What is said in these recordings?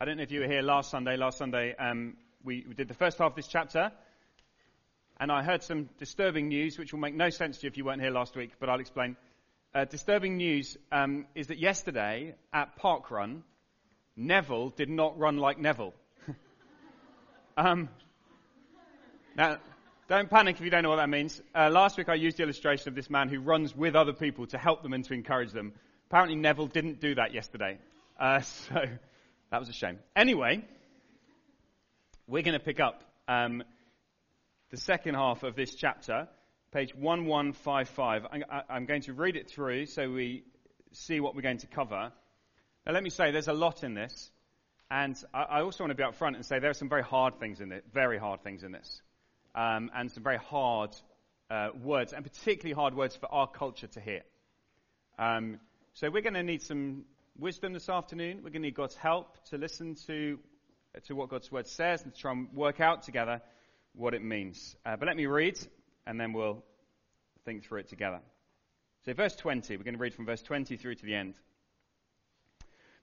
I don't know if you were here last Sunday. Last Sunday, um, we, we, did the first half of this chapter, and I heard some disturbing news, which will make no sense to you if you weren't here last week, but I'll explain. Uh, disturbing news um, is that yesterday at Park Run, Neville did not run like Neville. um, now, don't panic if you don't know what that means. Uh, last week I used the illustration of this man who runs with other people to help them and to encourage them. Apparently Neville didn't do that yesterday. Uh, so that was a shame. Anyway, we're going to pick up um, the second half of this chapter, page 1155. I, I'm going to read it through so we see what we're going to cover. Now, let me say, there's a lot in this. And I, also want to be upfront and say there are some very hard things in it, very hard things in this. Um, and some very hard uh, words, and particularly hard words for our culture to hear. Um, so we're going to need some wisdom this afternoon. We're going to need God's help to listen to, to what God's word says and to try and work out together what it means. Uh, but let me read, and then we'll think through it together. So, verse 20, we're going to read from verse 20 through to the end.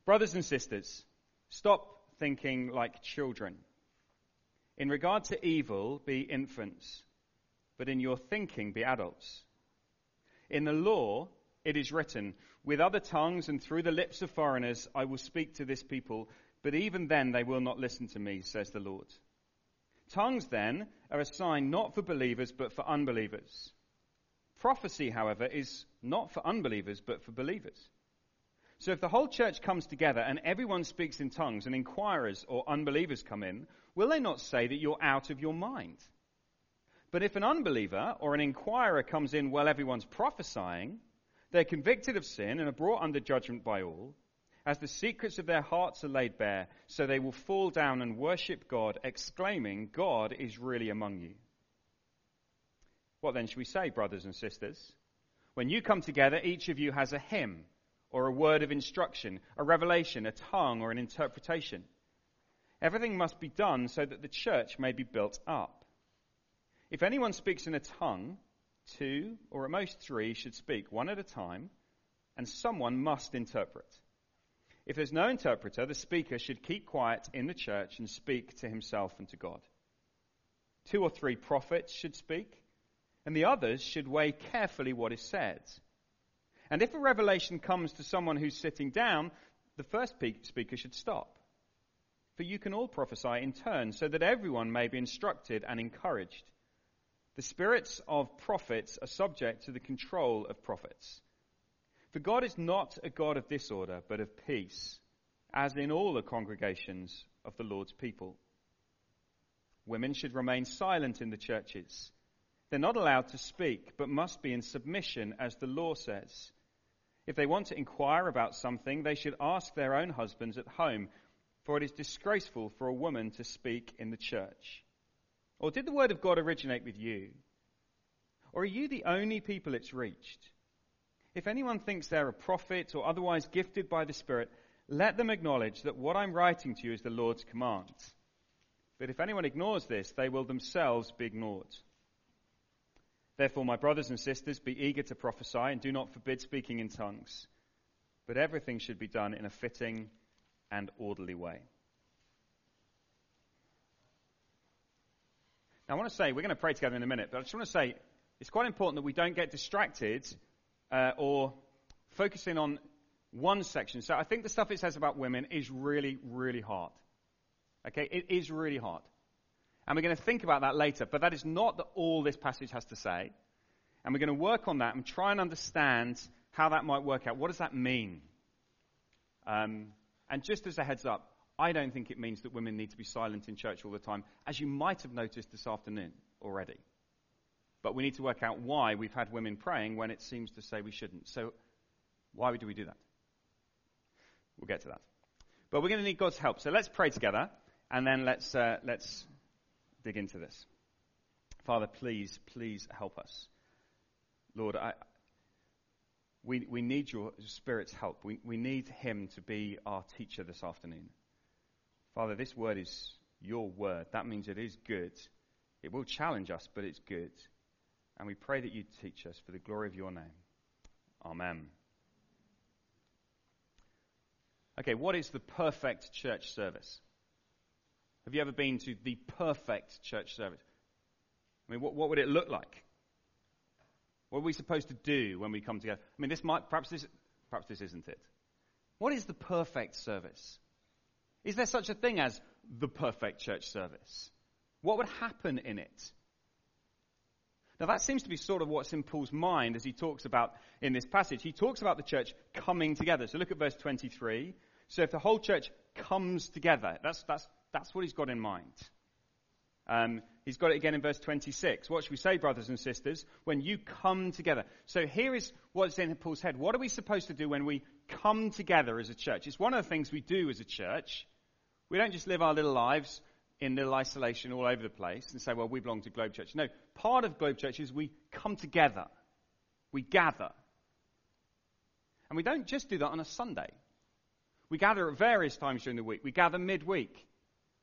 Brothers and sisters, stop thinking like children. In regard to evil, be infants, but in your thinking, be adults. In the law, it is written, with other tongues and through the lips of foreigners I will speak to this people, but even then they will not listen to me, says the Lord. Tongues, then, are a sign not for believers, but for unbelievers. Prophecy, however, is not for unbelievers, but for believers. So if the whole church comes together and everyone speaks in tongues and inquirers or unbelievers come in, will they not say that you're out of your mind? But if an unbeliever or an inquirer comes in while everyone's prophesying, they're convicted of sin and are brought under judgment by all, as the secrets of their hearts are laid bare, so they will fall down and worship God, exclaiming, God is really among you. What then should we say, brothers and sisters? When you come together, each of you has a hymn or a word of instruction, a revelation, a tongue, or an interpretation. Everything must be done so that the church may be built up. If anyone speaks in a tongue, two, or at most three, should speak one at a time, and someone must interpret. If there's no interpreter, the speaker should keep quiet in the church and speak to himself and to God. Two or three prophets should speak, and the others should weigh carefully what is said. And if a revelation comes to someone who's sitting down, the first speaker should stop. For you can all prophesy in turn, so that everyone may be instructed and encouraged. The spirits of prophets are subject to the control of prophets. For God is not a God of disorder, but of peace, as in all the congregations of the Lord's people. Women should remain silent in the churches. They're not allowed to speak, but must be in submission, as the law says. If they want to inquire about something, they should ask their own husbands at home, for it is disgraceful for a woman to speak in the church. Or did the word of God originate with you? Or are you the only people it's reached? If anyone thinks they're a prophet or otherwise gifted by the Spirit, let them acknowledge that what I'm writing to you is the Lord's command. But if anyone ignores this, they will themselves be ignored. Therefore, my brothers and sisters, be eager to prophesy and do not forbid speaking in tongues. But everything should be done in a fitting and orderly way. Now, I want to say, we're going to pray together in a minute, but I just want to say it's quite important that we don't get distracted uh, or focusing on one section. So I think the stuff it says about women is really, really hard. Okay, it is really hard. And we're going to think about that later, but that is not all this passage has to say. And we're going to work on that and try and understand how that might work out. What does that mean? Um, and just as a heads up, I don't think it means that women need to be silent in church all the time, as you might have noticed this afternoon already. But we need to work out why we've had women praying when it seems to say we shouldn't. So, why do we do that? We'll get to that. But we're going to need God's help. So let's pray together, and then let's uh, let's dig into this. Father, please, please help us. Lord, I, we, we need your Spirit's help. We, we need Him to be our teacher this afternoon. Father, this word is your word. That means it is good. It will challenge us, but it's good. And we pray that you teach us for the glory of your name. Amen. Okay, what is the perfect church service? Have you ever been to the perfect church service? I mean, what, what would it look like? What are we supposed to do when we come together? I mean, this might, perhaps this, perhaps this isn't it. What is the perfect service? Is there such a thing as the perfect church service? What would happen in it? Now that seems to be sort of what's in Paul's mind as he talks about in this passage. He talks about the church coming together. So look at verse 23. So if the whole church comes together, that's, that's, that's what he's got in mind. Um, he's got it again in verse 26. What should we say, brothers and sisters, when you come together? So here is what's in Paul's head. What are we supposed to do when we come together as a church? It's one of the things we do as a church. We don't just live our little lives in little isolation all over the place and say, well, we belong to Globe Church. No, part of Globe Church is we come together. We gather. And we don't just do that on a Sunday. We gather at various times during the week. We gather midweek.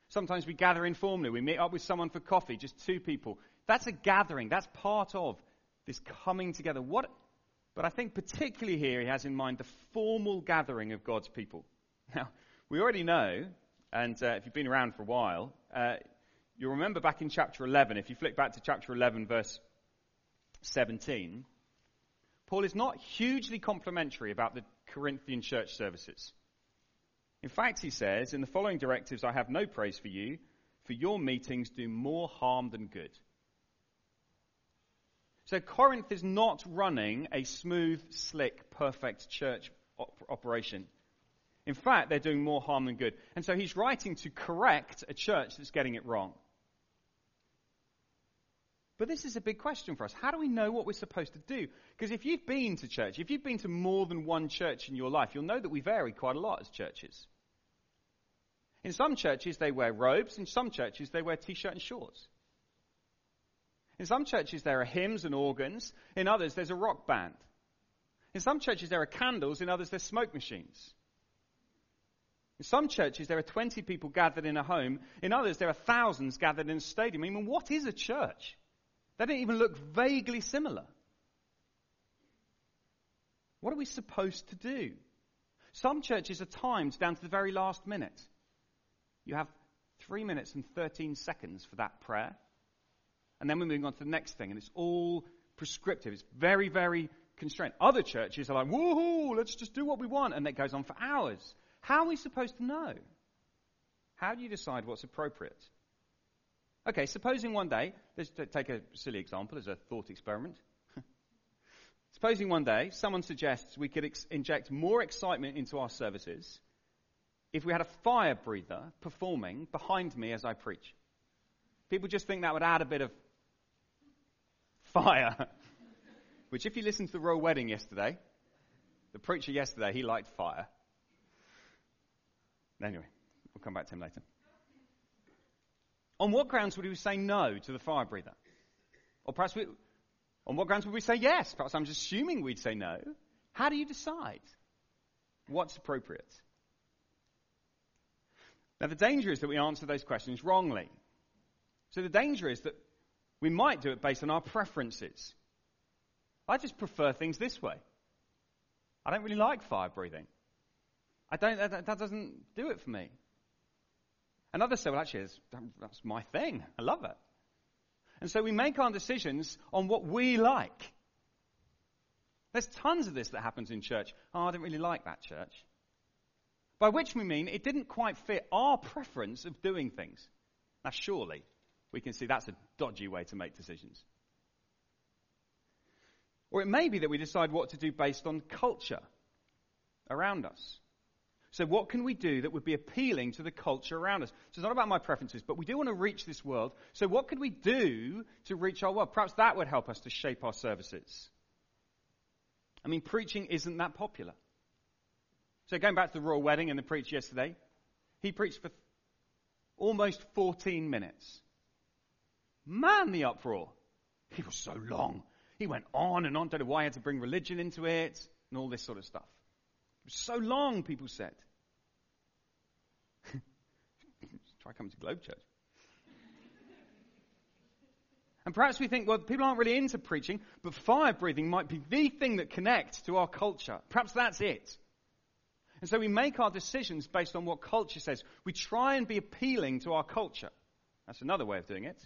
Sometimes we gather informally. We meet up with someone for coffee, just two people. That's a gathering. That's part of this coming together. What, but I think particularly here he has in mind the formal gathering of God's people. Now, we already know and uh, if you've been around for a while, uh, you'll remember back in chapter 11, if you flick back to chapter 11, verse 17, Paul is not hugely complimentary about the Corinthian church services. In fact, he says, in the following directives, I have no praise for you, for your meetings do more harm than good. So Corinth is not running a smooth, slick, perfect church op- operation. In fact, they're doing more harm than good. And so he's writing to correct a church that's getting it wrong. But this is a big question for us. How do we know what we're supposed to do? Because if you've been to church, if you've been to more than one church in your life, you'll know that we vary quite a lot as churches. In some churches, they wear robes. In some churches, they wear t-shirt and shorts. In some churches, there are hymns and organs. In others, there's a rock band. In some churches, there are candles. In others, there's smoke machines. In some churches, there are 20 people gathered in a home. In others, there are thousands gathered in a stadium. I mean, what is a church? They don't even look vaguely similar. What are we supposed to do? Some churches are timed down to the very last minute. You have three minutes and 13 seconds for that prayer. And then we're moving on to the next thing, and it's all prescriptive. It's very, very constrained. Other churches are like, woohoo, let's just do what we want, and it goes on for hours. How are we supposed to know? How do you decide what's appropriate? Okay, supposing one day, let's take a silly example as a thought experiment. supposing one day someone suggests we could ex- inject more excitement into our services if we had a fire breather performing behind me as I preach. People just think that would add a bit of fire. Which, if you listened to the royal wedding yesterday, the preacher yesterday, he liked fire. Anyway, we'll come back to him later. On what grounds would we say no to the fire breather? Or perhaps we, on what grounds would we say yes? Perhaps I'm just assuming we'd say no. How do you decide what's appropriate? Now, the danger is that we answer those questions wrongly. So, the danger is that we might do it based on our preferences. I just prefer things this way. I don't really like fire breathing. I don't, that, that doesn't do it for me. And others say, well, actually, that's my thing. I love it. And so we make our decisions on what we like. There's tons of this that happens in church. Oh, I don't really like that church. By which we mean it didn't quite fit our preference of doing things. Now, surely we can see that's a dodgy way to make decisions. Or it may be that we decide what to do based on culture around us. So, what can we do that would be appealing to the culture around us? So, it's not about my preferences, but we do want to reach this world. So, what could we do to reach our world? Perhaps that would help us to shape our services. I mean, preaching isn't that popular. So, going back to the royal wedding and the preach yesterday, he preached for almost 14 minutes. Man, the uproar. He was so long. He went on and on. Don't know why he had to bring religion into it and all this sort of stuff. So long, people said. Try coming to Globe Church. And perhaps we think, well, people aren't really into preaching, but fire breathing might be the thing that connects to our culture. Perhaps that's it. And so we make our decisions based on what culture says. We try and be appealing to our culture. That's another way of doing it.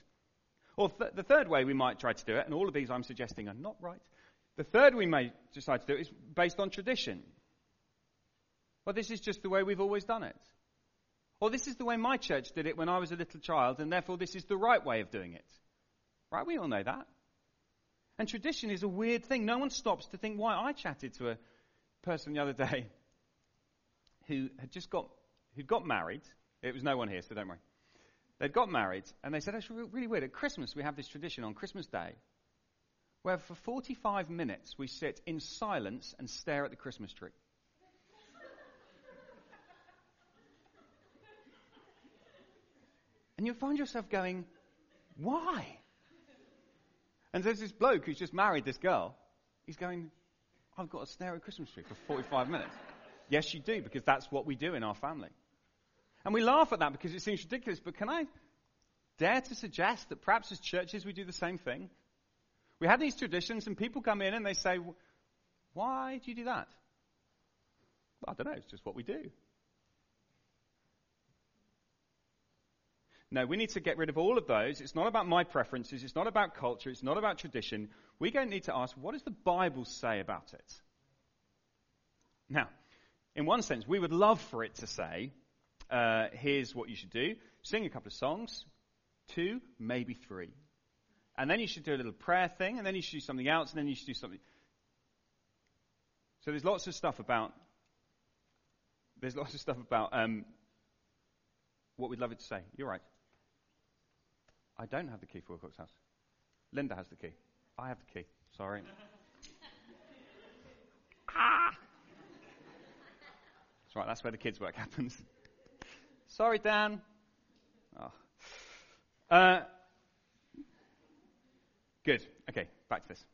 Or th- the third way we might try to do it, and all of these I'm suggesting are not right. The third we may decide to do it is based on tradition. Well, this is just the way we've always done it. Or this is the way my church did it when I was a little child, and therefore this is the right way of doing it. Right? We all know that. And tradition is a weird thing. No one stops to think why. I chatted to a person the other day who had just got, who'd got married. It was no one here, so don't worry. They'd got married, and they said, it's really weird. At Christmas, we have this tradition on Christmas Day where for 45 minutes we sit in silence and stare at the Christmas tree. And you find yourself going, why? And there's this bloke who's just married this girl. He's going, I've got to stare at a Christmas tree for 45 minutes. yes, you do, because that's what we do in our family. And we laugh at that because it seems ridiculous, but can I dare to suggest that perhaps as churches we do the same thing? We have these traditions, and people come in and they say, Why do you do that? Well, I don't know, it's just what we do. No, we need to get rid of all of those. It's not about my preferences. It's not about culture. It's not about tradition. We don't need to ask, what does the Bible say about it? Now, in one sense, we would love for it to say, uh, here's what you should do. Sing a couple of songs. Two, maybe three. And then you should do a little prayer thing, and then you should do something else, and then you should do something. So there's lots of stuff about. There's lots of stuff about um, what we'd love it to say. You're right. I don't have the key for Wilcox House. Linda has the key. I have the key. Sorry. ah! That's right, that's where the kids' work happens. Sorry, Dan. Oh. Uh, Good. Okay, back to this.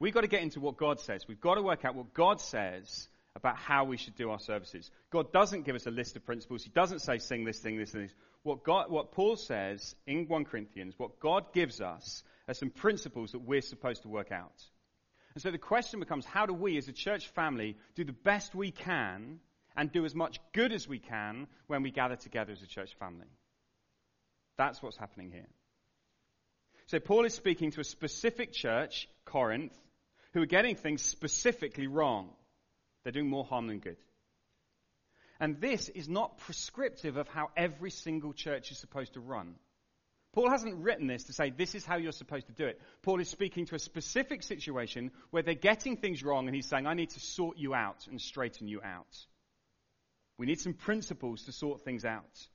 We've got to get into what God says. We've got to work out what God says about how we should do our services. God doesn't give us a list of principles. He doesn't say sing this, sing this, and this. What, God, what Paul says in 1 Corinthians, what God gives us are some principles that we're supposed to work out. And so the question becomes, how do we as a church family do the best we can and do as much good as we can when we gather together as a church family? That's what's happening here. So Paul is speaking to a specific church, Corinth, who are getting things specifically wrong. They're doing more harm than good. And this is not prescriptive of how every single church is supposed to run. Paul hasn't written this to say this is how you're supposed to do it. Paul is speaking to a specific situation where they're getting things wrong and he's saying, I need to sort you out and straighten you out. We need some principles to sort things out.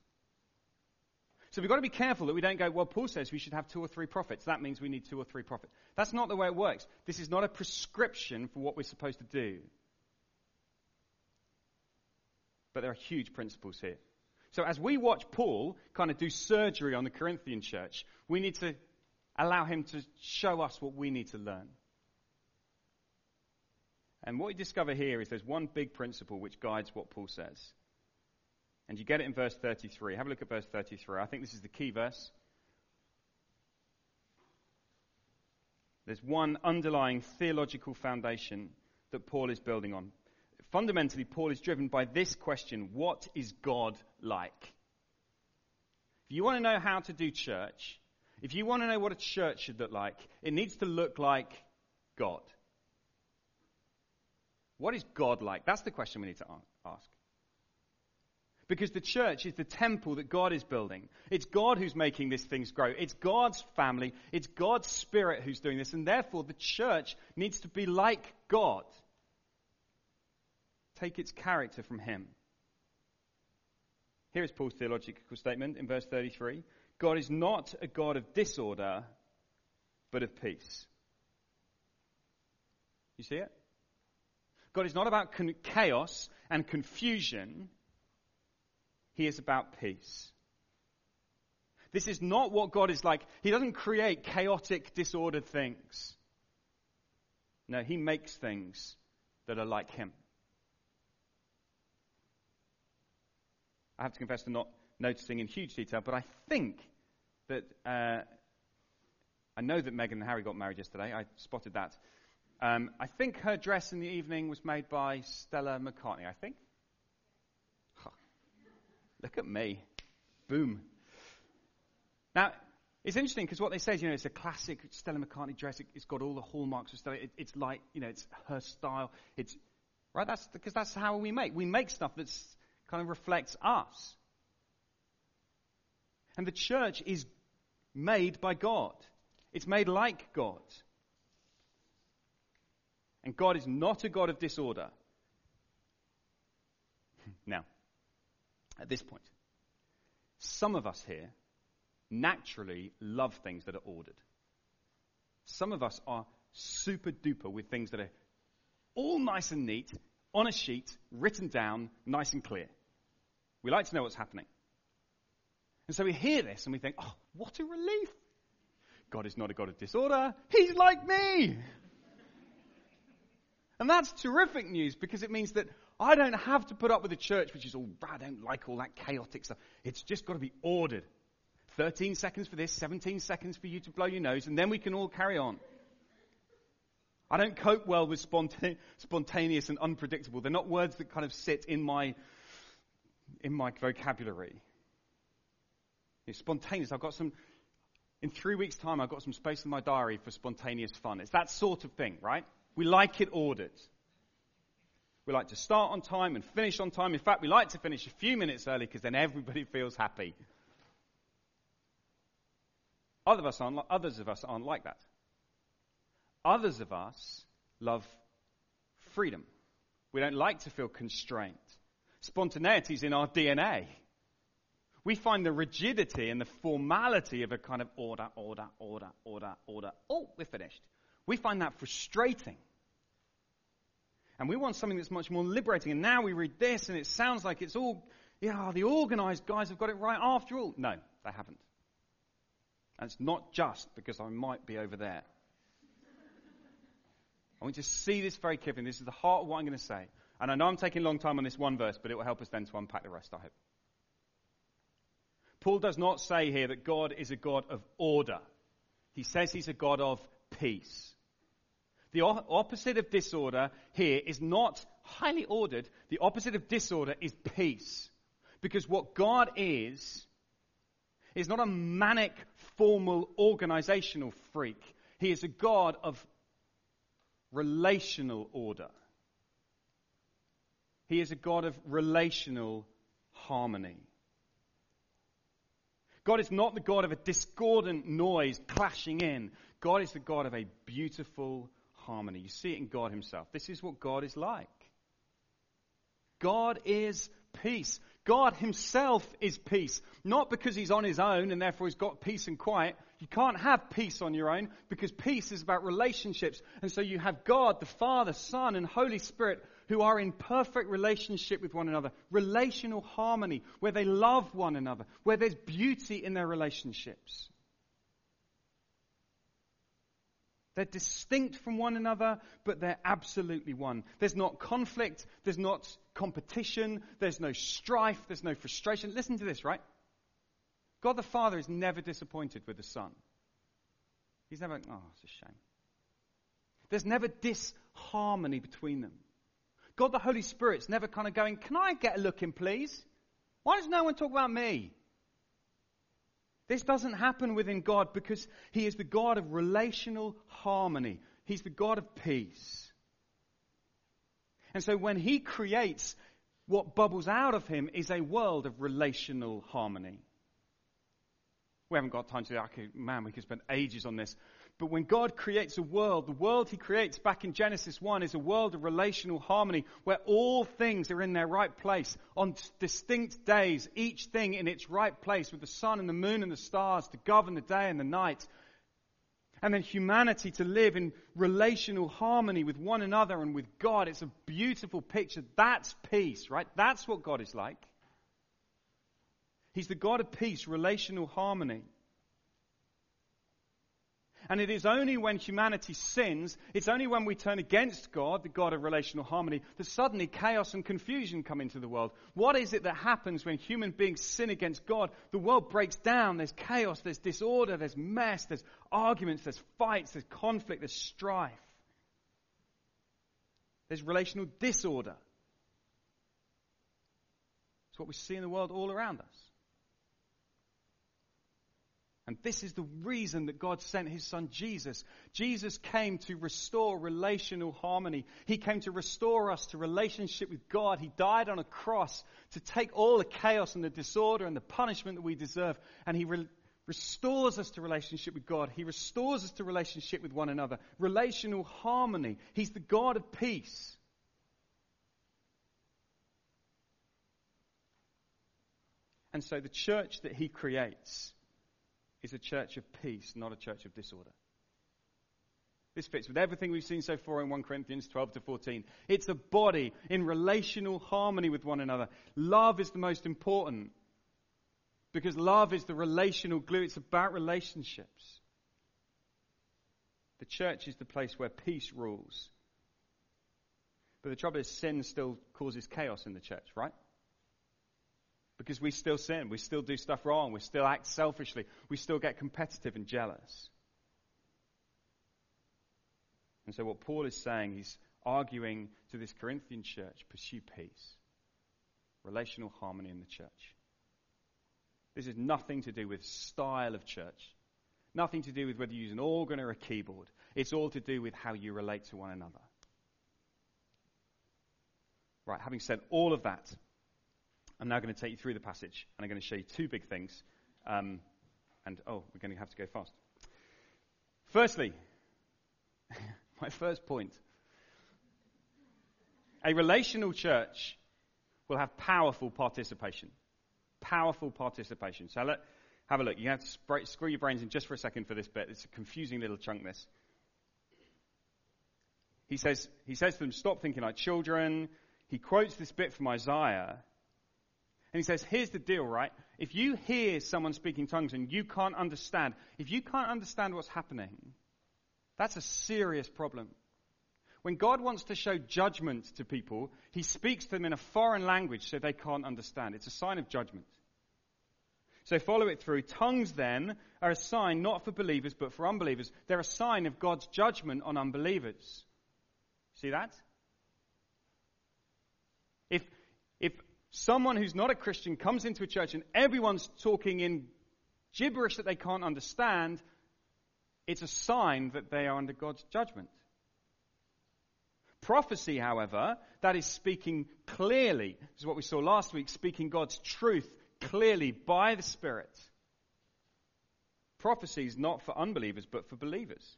So we've got to be careful that we don't go, well, Paul says we should have two or three prophets. That means we need two or three prophets. That's not the way it works. This is not a prescription for what we're supposed to do. But there are huge principles here. So as we watch Paul kind of do surgery on the Corinthian church, we need to allow him to show us what we need to learn. And what we discover here is there's one big principle which guides what Paul says. And you get it in verse 33. Have a look at verse 33. I think this is the key verse. There's one underlying theological foundation that Paul is building on. Fundamentally, Paul is driven by this question What is God like? If you want to know how to do church, if you want to know what a church should look like, it needs to look like God. What is God like? That's the question we need to ask. Because the church is the temple that God is building. It's God who's making these things grow. It's God's family. It's God's spirit who's doing this. And therefore, the church needs to be like God. Take its character from Him. Here is Paul's theological statement in verse 33 God is not a God of disorder, but of peace. You see it? God is not about chaos and confusion. He is about peace. This is not what God is like. He doesn't create chaotic, disordered things. No, He makes things that are like Him. I have to confess to not noticing in huge detail, but I think that uh, I know that Meghan and Harry got married yesterday. I spotted that. Um, I think her dress in the evening was made by Stella McCartney, I think. Huh. Look at me. Boom. Now, it's interesting because what they say is, you know, it's a classic Stella McCartney dress. It, has got all the hallmarks of Stella. It, it's like, you know, it's her style. It's, right? That's because that's how we make. We make stuff that kind of reflects us. And the church is made by God. It's made like God. And God is not a God of disorder. Now, at this point, some of us here naturally love things that are ordered. Some of us are super duper with things that are all nice and neat, on a sheet, written down, nice and clear. We like to know what's happening. And so we hear this and we think, oh, what a relief. God is not a God of disorder. He's like me. And that's terrific news because it means that I don't have to put up with a church which is all, I don't like all that chaotic stuff. It's just got to be ordered. 13 seconds for this, 17 seconds for you to blow your nose, and then we can all carry on. I don't cope well with spontaneous and unpredictable. They're not words that kind of sit in my, in my vocabulary. It's spontaneous. I've got some, in three weeks' time, I've got some space in my diary for spontaneous fun. It's that sort of thing, right? We like it ordered. We like to start on time and finish on time. In fact, we like to finish a few minutes early because then everybody feels happy. Other of us aren't, others of us aren't like that. Others of us love freedom. We don't like to feel constrained. Spontaneity is in our DNA. We find the rigidity and the formality of a kind of order, order, order, order, order. Oh, we're finished. We find that frustrating. And we want something that's much more liberating. And now we read this and it sounds like it's all, yeah, the organized guys have got it right after all. No, they haven't. And it's not just because I might be over there. I want you to see this very carefully. This is the heart of what I'm going to say. And I know I'm taking a long time on this one verse, but it will help us then to unpack the rest, I hope. Paul does not say here that God is a God of order. He says he's a God of peace. The opposite of disorder here is not highly ordered. The opposite of disorder is peace. Because what God is, is not a manic, formal, organizational freak. He is a God of relational order. He is a God of relational harmony. God is not the God of a discordant noise clashing in. God is the God of a beautiful harmony. You see it in God Himself. This is what God is like. God is peace. God himself is peace. Not because he's on his own and therefore he's got peace and quiet. You can't have peace on your own because peace is about relationships. And so you have God, the Father, Son, and Holy Spirit who are in perfect relationship with one another. Relational harmony where they love one another, where there's beauty in their relationships. They're distinct from one another, but they're absolutely one. There's not conflict, there's not competition, there's no strife, there's no frustration. Listen to this, right? God the Father is never disappointed with the Son. He's never, oh, it's a shame. There's never disharmony between them. God the Holy Spirit's never kind of going, Can I get a look in, please? Why does no one talk about me? This doesn't happen within God because He is the God of relational harmony. He's the God of peace. And so when He creates, what bubbles out of Him is a world of relational harmony. We haven't got time to, okay, man, we could spend ages on this. But when God creates a world, the world He creates back in Genesis 1 is a world of relational harmony where all things are in their right place on distinct days, each thing in its right place with the sun and the moon and the stars to govern the day and the night. And then humanity to live in relational harmony with one another and with God. It's a beautiful picture. That's peace, right? That's what God is like. He's the God of peace, relational harmony. And it is only when humanity sins, it's only when we turn against God, the God of relational harmony, that suddenly chaos and confusion come into the world. What is it that happens when human beings sin against God? The world breaks down. There's chaos, there's disorder, there's mess, there's arguments, there's fights, there's conflict, there's strife. There's relational disorder. It's what we see in the world all around us. And this is the reason that God sent his son Jesus. Jesus came to restore relational harmony. He came to restore us to relationship with God. He died on a cross to take all the chaos and the disorder and the punishment that we deserve. And he re- restores us to relationship with God. He restores us to relationship with one another. Relational harmony. He's the God of peace. And so the church that he creates is a church of peace, not a church of disorder. This fits with everything we've seen so far in 1 Corinthians 12 to 14. It's a body in relational harmony with one another. Love is the most important because love is the relational glue. It's about relationships. The church is the place where peace rules. But the trouble is, sin still causes chaos in the church, right? Because we still sin, we still do stuff wrong, we still act selfishly, we still get competitive and jealous. And so, what Paul is saying, he's arguing to this Corinthian church pursue peace, relational harmony in the church. This is nothing to do with style of church, nothing to do with whether you use an organ or a keyboard. It's all to do with how you relate to one another. Right, having said all of that, I'm now going to take you through the passage, and I'm going to show you two big things. Um, and oh, we're going to have to go fast. Firstly, my first point a relational church will have powerful participation. Powerful participation. So let, have a look. You have to spray, screw your brains in just for a second for this bit. It's a confusing little chunk, this. He says, he says to them, stop thinking like children. He quotes this bit from Isaiah and he says, here's the deal, right? If you hear someone speaking tongues and you can't understand, if you can't understand what's happening, that's a serious problem. When God wants to show judgment to people, he speaks to them in a foreign language so they can't understand. It's a sign of judgment. So follow it through. Tongues then are a sign not for believers but for unbelievers. They're a sign of God's judgment on unbelievers. See that? If, if someone who's not a Christian comes into a church and everyone's talking in gibberish that they can't understand, it's a sign that they are under God's judgment. Prophecy, however, that is speaking clearly, this is what we saw last week, speaking God's truth clearly by the Spirit. Prophecy is not for unbelievers, but for believers.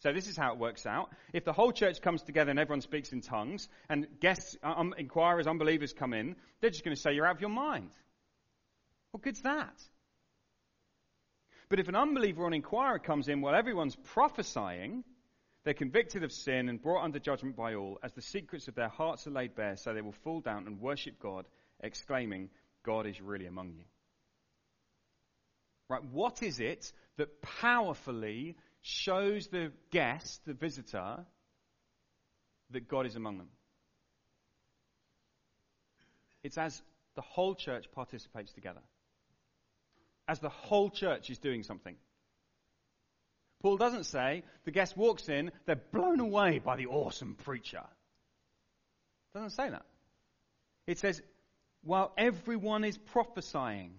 So this is how it works out. If the whole church comes together and everyone speaks in tongues, and guests, um, inquirers, unbelievers come in, they're just going to say you're out of your mind. What good's that? But if an unbeliever or an inquirer comes in while everyone's prophesying, they're convicted of sin and brought under judgment by all, as the secrets of their hearts are laid bare, so they will fall down and worship God, exclaiming, God is really among you. Right, what is it that powerfully shows the guest, the visitor, that God is among them. It's as the whole church participates together, as the whole church is doing something. Paul doesn't say the guest walks in, they're blown away by the awesome preacher. Doesn't say that. It says, while everyone is prophesying.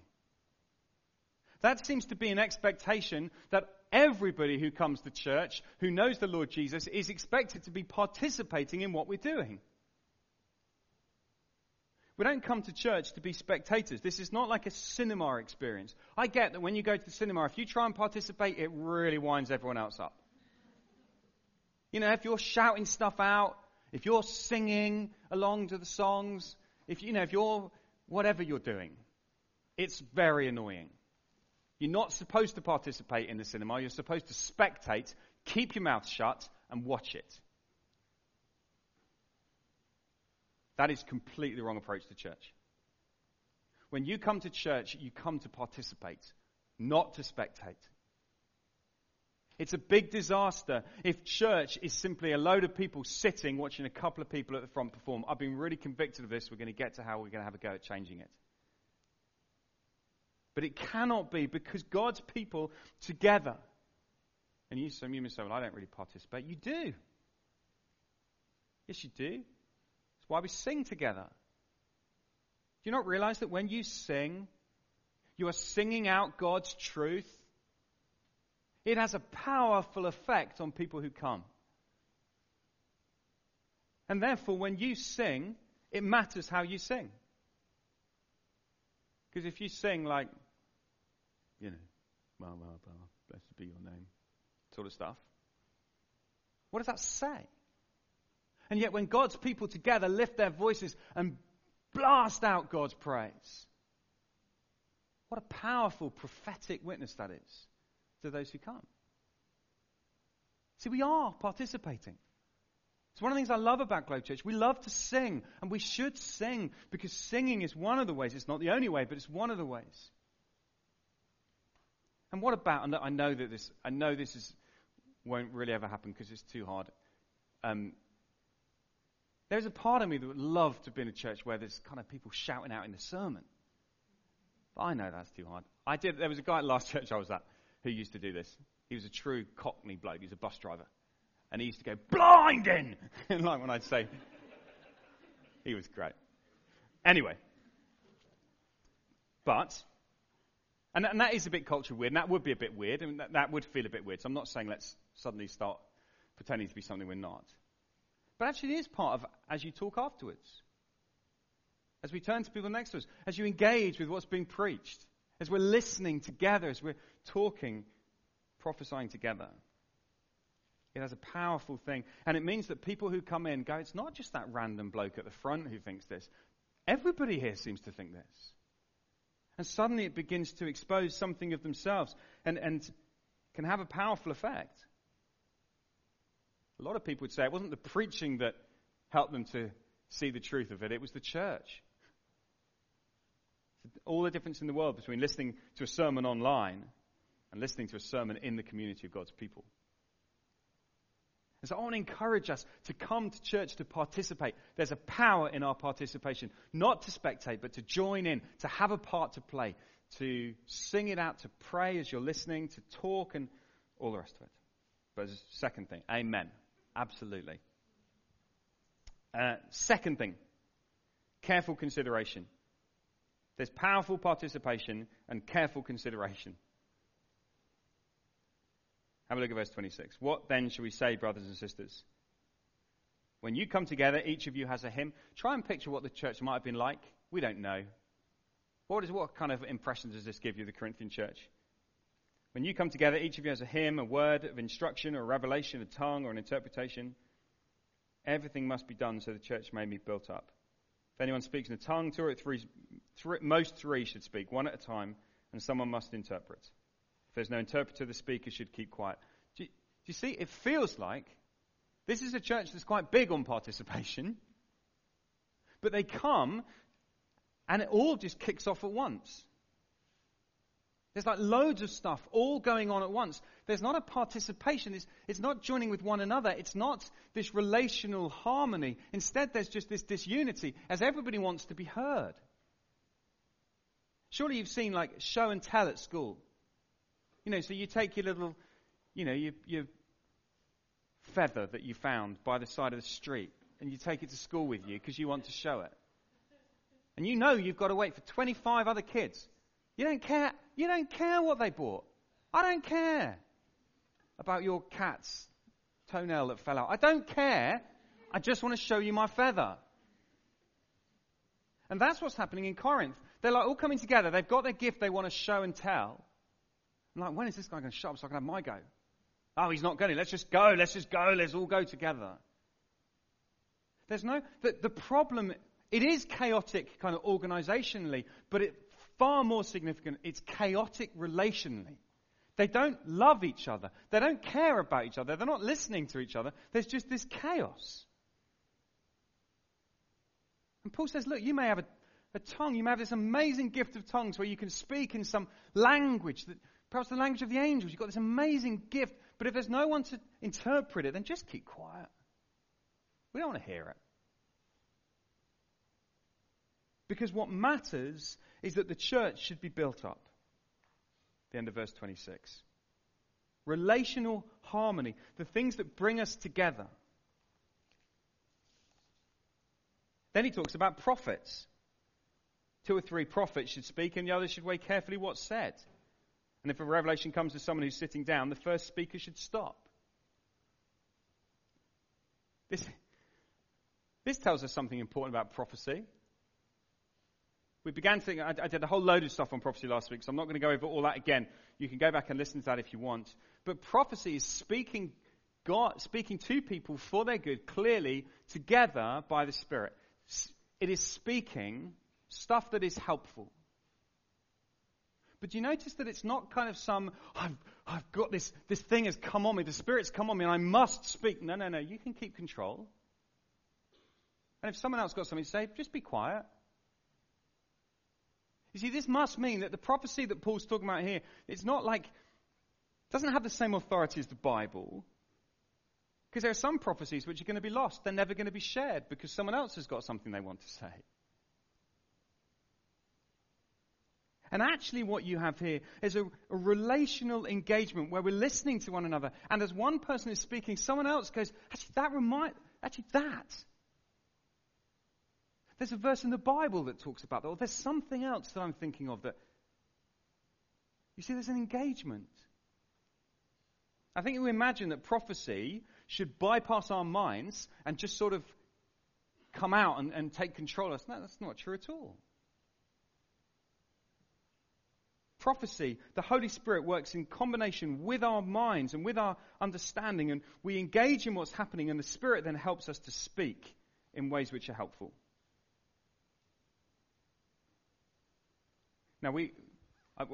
That seems to be an expectation that everybody who comes to church, who knows the Lord Jesus, is expected to be participating in what we're doing. We don't come to church to be spectators. This is not like a cinema experience. I get that when you go to the cinema, if you try and participate, it really winds everyone else up. You know, if you're shouting stuff out, if you're singing along to the songs, if you know, if you're whatever you're doing, it's very annoying. You're not supposed to participate in the cinema. You're supposed to spectate, keep your mouth shut, and watch it. That is completely the wrong approach to church. When you come to church, you come to participate, not to spectate. It's a big disaster if church is simply a load of people sitting watching a couple of people at the front perform. I've been really convicted of this. We're going to get to how we're going to have a go at changing it. But it cannot be because God's people together. And you, some you may say, well, I don't really participate. You do. Yes, you do. It's why we sing together. Do you not realize that when you sing, you are singing out God's truth? It has a powerful effect on people who come. And therefore, when you sing, it matters how you sing. Because if you sing like, you know, well, well, well, blessed be your name, sort of stuff, what does that say? And yet, when God's people together lift their voices and blast out God's praise, what a powerful prophetic witness that is to those who come. See, we are participating. It's one of the things I love about Globe Church. We love to sing, and we should sing because singing is one of the ways. It's not the only way, but it's one of the ways. And what about? And I know that this, I know this is, won't really ever happen because it's too hard. Um, there's a part of me that would love to be in a church where there's kind of people shouting out in the sermon. But I know that's too hard. I did. There was a guy at last church I was at who used to do this. He was a true Cockney bloke. He was a bus driver, and he used to go blinding, like when I'd say. he was great. Anyway, but and, and that is a bit culture weird, and that would be a bit weird, and that, that would feel a bit weird. So I'm not saying let's suddenly start pretending to be something we're not. But actually, it is part of as you talk afterwards. As we turn to people next to us, as you engage with what's being preached, as we're listening together, as we're talking, prophesying together. It has a powerful thing. And it means that people who come in go, it's not just that random bloke at the front who thinks this. Everybody here seems to think this. And suddenly it begins to expose something of themselves and, and can have a powerful effect. A lot of people would say it wasn't the preaching that helped them to see the truth of it, it was the church. All the difference in the world between listening to a sermon online and listening to a sermon in the community of God's people. And so I want to encourage us to come to church to participate. There's a power in our participation, not to spectate, but to join in, to have a part to play, to sing it out, to pray as you're listening, to talk, and all the rest of it. But second thing, amen. Absolutely. Uh, second thing, careful consideration. There's powerful participation and careful consideration. Have a look at verse 26. What then shall we say, brothers and sisters? When you come together, each of you has a hymn. Try and picture what the church might have been like. We don't know. What, is, what kind of impression does this give you, the Corinthian church? When you come together, each of you has a hymn, a word of instruction, or a revelation, a tongue, or an interpretation. Everything must be done so the church may be built up. If anyone speaks in a tongue, two or three, three, most three should speak, one at a time, and someone must interpret. If there's no interpreter, the speaker should keep quiet. Do you, do you see? It feels like this is a church that's quite big on participation, but they come and it all just kicks off at once. There's like loads of stuff all going on at once. There's not a participation. It's, it's, not joining with one another. It's not this relational harmony. Instead, there's just this disunity as everybody wants to be heard. Surely you've seen like show and tell at school. You know, so you take your little, you know, your, your feather that you found by the side of the street and you take it to school with you because you want to show it. And you know you've got to wait for 25 other kids you don't care. You don't care what they bought. I don't care about your cat's toenail that fell out. I don't care. I just want to show you my feather. And that's what's happening in Corinth. They're like all coming together. They've got their gift they want to show and tell. I'm like, when is this guy going to shut up so I can have my go? Oh, he's not going to. Let's just go. Let's just go. Let's all go together. There's no, the, the problem, it is chaotic kind of organizationally, but it far more significant, it's chaotic relationally. They don't love each other. They don't care about each other. They're not listening to each other. There's just this chaos. And Paul says, look, you may have a, a tongue. You may have this amazing gift of tongues where you can speak in some language, that, perhaps the language of the angels. You've got this amazing gift. But if there's no one to interpret it, then just keep quiet. We don't want to hear it. Because what matters is that the church should be built up. The end of verse 26. Relational harmony, the things that bring us together. Then he talks about prophets. Two or three prophets should speak, and the others should weigh carefully what's said. And if a revelation comes to someone who's sitting down, the first speaker should stop. This, this tells us something important about prophecy. We began to think, I, I did a whole load of stuff on prophecy last week, so I'm not going to go over all that again. You can go back and listen to that if you want. But prophecy is speaking God, speaking to people for their good, clearly, together by the Spirit. It is speaking stuff that is helpful. But you notice that it's not kind of some, I've, I've got this, this thing has come on me, the Spirit's come on me, and I must speak. No, no, no, you can keep control. And if someone else got something to say, just be quiet. You see, this must mean that the prophecy that Paul's talking about here, it's not like, doesn't have the same authority as the Bible. Because there are some prophecies which are going to be lost. They're never going to be shared because someone else has got something they want to say. And actually, what you have here is a, a, relational engagement where we're listening to one another. And as one person is speaking, someone else goes, actually, that remind, actually, that. There's a verse in the Bible that talks about that, or there's something else that I'm thinking of that. You see, there's an engagement. I think we imagine that prophecy should bypass our minds and just sort of come out and, and take control of us. No, that's not true at all. Prophecy, the Holy Spirit works in combination with our minds and with our understanding, and we engage in what's happening, and the Spirit then helps us to speak in ways which are helpful. Now, we, I,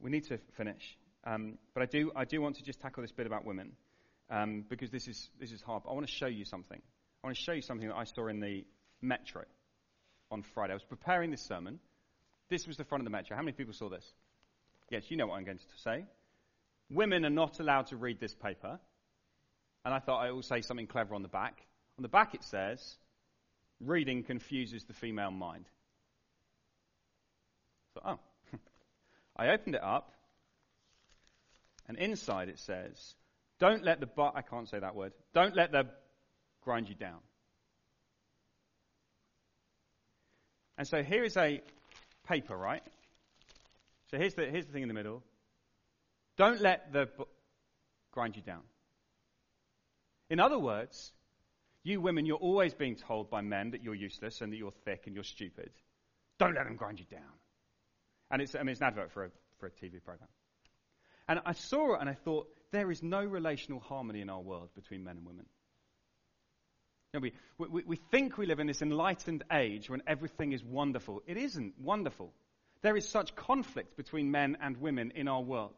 we need to finish, um, but I do, I do want to just tackle this bit about women um, because this is, this is hard. I want to show you something. I want to show you something that I saw in the metro on Friday. I was preparing this sermon. This was the front of the metro. How many people saw this? Yes, you know what I'm going to say. Women are not allowed to read this paper. And I thought I will say something clever on the back. On the back it says, reading confuses the female mind. So, oh. I opened it up, and inside it says, don't let the but, I can't say that word. Don't let the grind you down. And so here is a paper, right? So here's the, here's the thing in the middle. Don't let the bu- grind you down. In other words, you women, you're always being told by men that you're useless and that you're thick and you're stupid. Don't let them grind you down. And it's, I mean, it's an advert for a, for a TV program. And I saw it and I thought, there is no relational harmony in our world between men and women. You know, we, we, we think we live in this enlightened age when everything is wonderful. It isn't wonderful. There is such conflict between men and women in our world.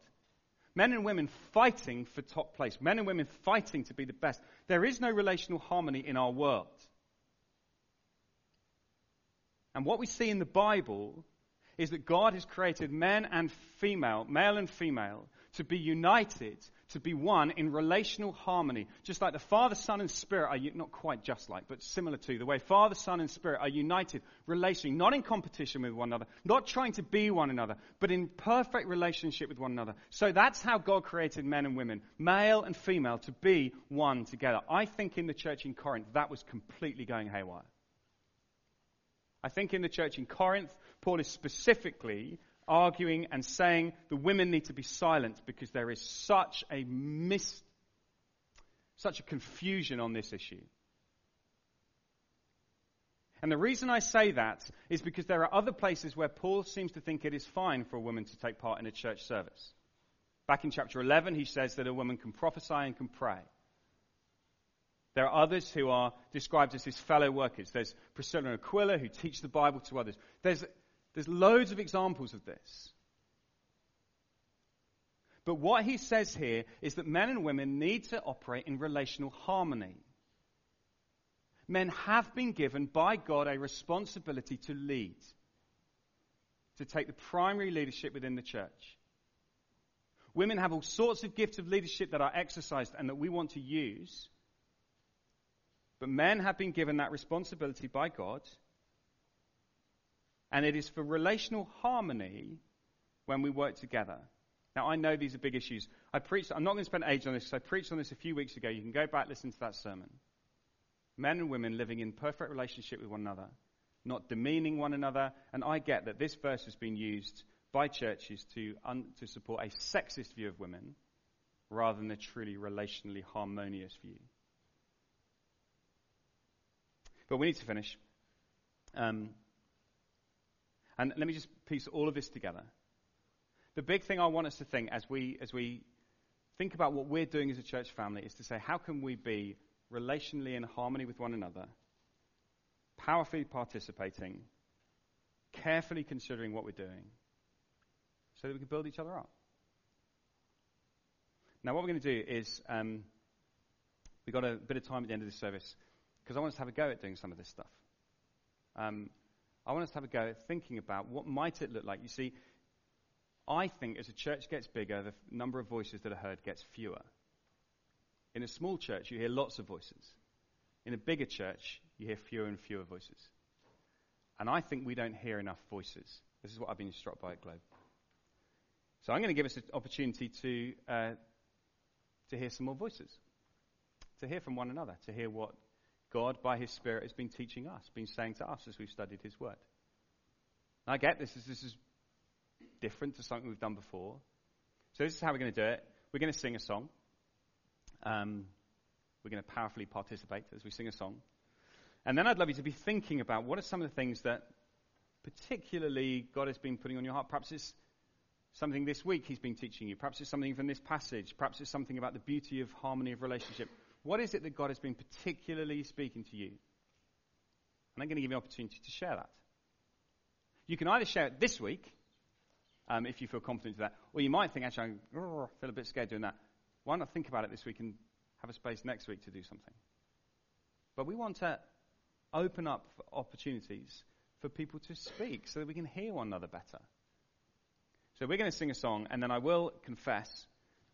Men and women fighting for top place. Men and women fighting to be the best. There is no relational harmony in our world. And what we see in the Bible is that God has created men and female, male and female, to be united, to be one in relational harmony. Just like the Father, Son, and Spirit are, not quite just like, but similar to, the way Father, Son, and Spirit are united relationally, not in competition with one another, not trying to be one another, but in perfect relationship with one another. So that's how God created men and women, male and female, to be one together. I think in the church in Corinth, that was completely going haywire. I think in the church in Corinth, Paul is specifically arguing and saying the women need to be silent because there is such a mis, such a confusion on this issue. And the reason I say that is because there are other places where Paul seems to think it is fine for a woman to take part in a church service. Back in chapter 11, he says that a woman can prophesy and can pray. There are others who are described as his fellow workers. There's Priscilla and Aquila who teach the Bible to others. There's, there's loads of examples of this. But what he says here is that men and women need to operate in relational harmony. Men have been given by God a responsibility to lead, to take the primary leadership within the church. Women have all sorts of gifts of leadership that are exercised and that we want to use. But men have been given that responsibility by God. And it is for relational harmony when we work together. Now, I know these are big issues. I preached, I'm not going to spend age on this because I preached on this a few weeks ago. You can go back, listen to that sermon. Men and women living in perfect relationship with one another, not demeaning one another. And I get that this verse has been used by churches to, un- to support a sexist view of women rather than a truly relationally harmonious view. But we need to finish. Um, and let me just piece all of this together. The big thing I want us to think as we, as we think about what we're doing as a church family is to say, how can we be relationally in harmony with one another, powerfully participating, carefully considering what we're doing, so that we can build each other up? Now, what we're going to do is um, we've got a bit of time at the end of this service because I want us to have a go at doing some of this stuff. Um, I want us to have a go at thinking about what might it look like. You see, I think as a church gets bigger, the number of voices that are heard gets fewer. In a small church, you hear lots of voices. In a bigger church, you hear fewer and fewer voices. And I think we don't hear enough voices. This is what I've been struck by at Globe. So I'm going to give us an opportunity to, uh, to hear some more voices, to hear from one another, to hear what God, by His Spirit, has been teaching us, been saying to us as we've studied His Word. I get this. This is different to something we've done before. So this is how we're going to do it. We're going to sing a song. Um, we're going to powerfully participate as we sing a song. And then I'd love you to be thinking about what are some of the things that particularly God has been putting on your heart. Perhaps it's something this week He's been teaching you. Perhaps it's something from this passage. Perhaps it's something about the beauty of harmony of relationship. What is it that God has been particularly speaking to you? And I'm going to give you an opportunity to share that. You can either share it this week um, if you feel confident to that. Or you might think, actually, I feel a bit scared doing that. Why not think about it this week and have a space next week to do something? But we want to open up opportunities for people to speak so that we can hear one another better. So we're going to sing a song, and then I will confess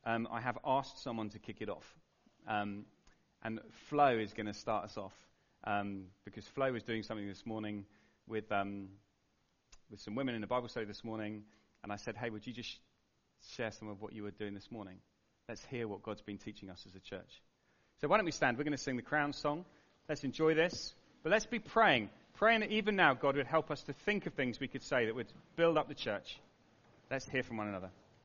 um, I have asked someone to kick it off. Um, and Flo is going to start us off um, because Flo was doing something this morning with, um, with some women in a Bible study this morning, and I said, hey, would you just share some of what you were doing this morning? Let's hear what God's been teaching us as a church. So why don't we stand? We're going to sing the crown song. Let's enjoy this. But let's be praying. Praying that even now God would help us to think of things we could say that would build up the church. Let's hear from one another.